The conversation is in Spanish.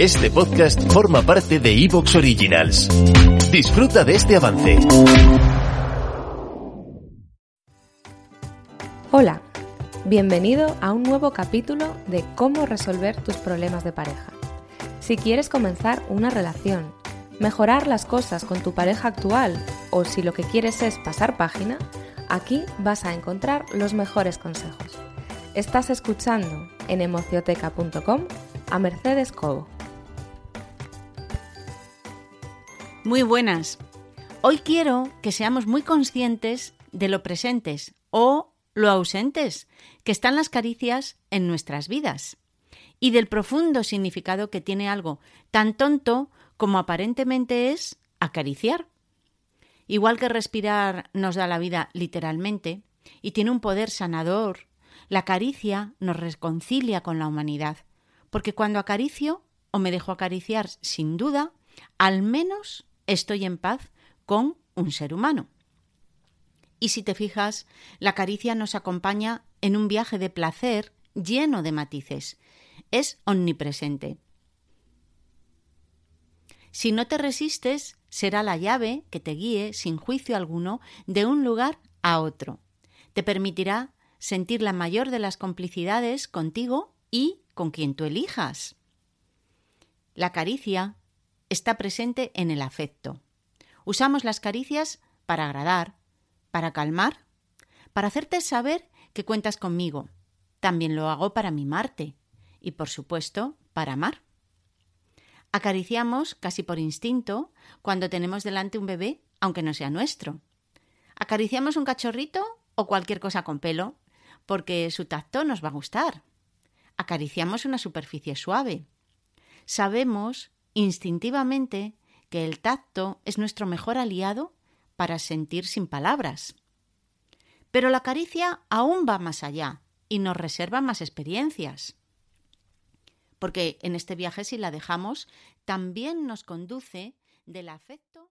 Este podcast forma parte de Evox Originals. Disfruta de este avance. Hola, bienvenido a un nuevo capítulo de cómo resolver tus problemas de pareja. Si quieres comenzar una relación, mejorar las cosas con tu pareja actual o si lo que quieres es pasar página, aquí vas a encontrar los mejores consejos. Estás escuchando en emocioteca.com a Mercedes Cobo. Muy buenas. Hoy quiero que seamos muy conscientes de lo presentes o lo ausentes que están las caricias en nuestras vidas y del profundo significado que tiene algo tan tonto como aparentemente es acariciar. Igual que respirar nos da la vida literalmente y tiene un poder sanador la caricia nos reconcilia con la humanidad, porque cuando acaricio o me dejo acariciar sin duda, al menos estoy en paz con un ser humano. Y si te fijas, la caricia nos acompaña en un viaje de placer lleno de matices. Es omnipresente. Si no te resistes, será la llave que te guíe sin juicio alguno de un lugar a otro. Te permitirá sentir la mayor de las complicidades contigo y con quien tú elijas. La caricia está presente en el afecto. Usamos las caricias para agradar, para calmar, para hacerte saber que cuentas conmigo. También lo hago para mimarte y, por supuesto, para amar. Acariciamos casi por instinto cuando tenemos delante un bebé, aunque no sea nuestro. Acariciamos un cachorrito o cualquier cosa con pelo porque su tacto nos va a gustar. Acariciamos una superficie suave. Sabemos instintivamente que el tacto es nuestro mejor aliado para sentir sin palabras. Pero la caricia aún va más allá y nos reserva más experiencias. Porque en este viaje, si la dejamos, también nos conduce del afecto.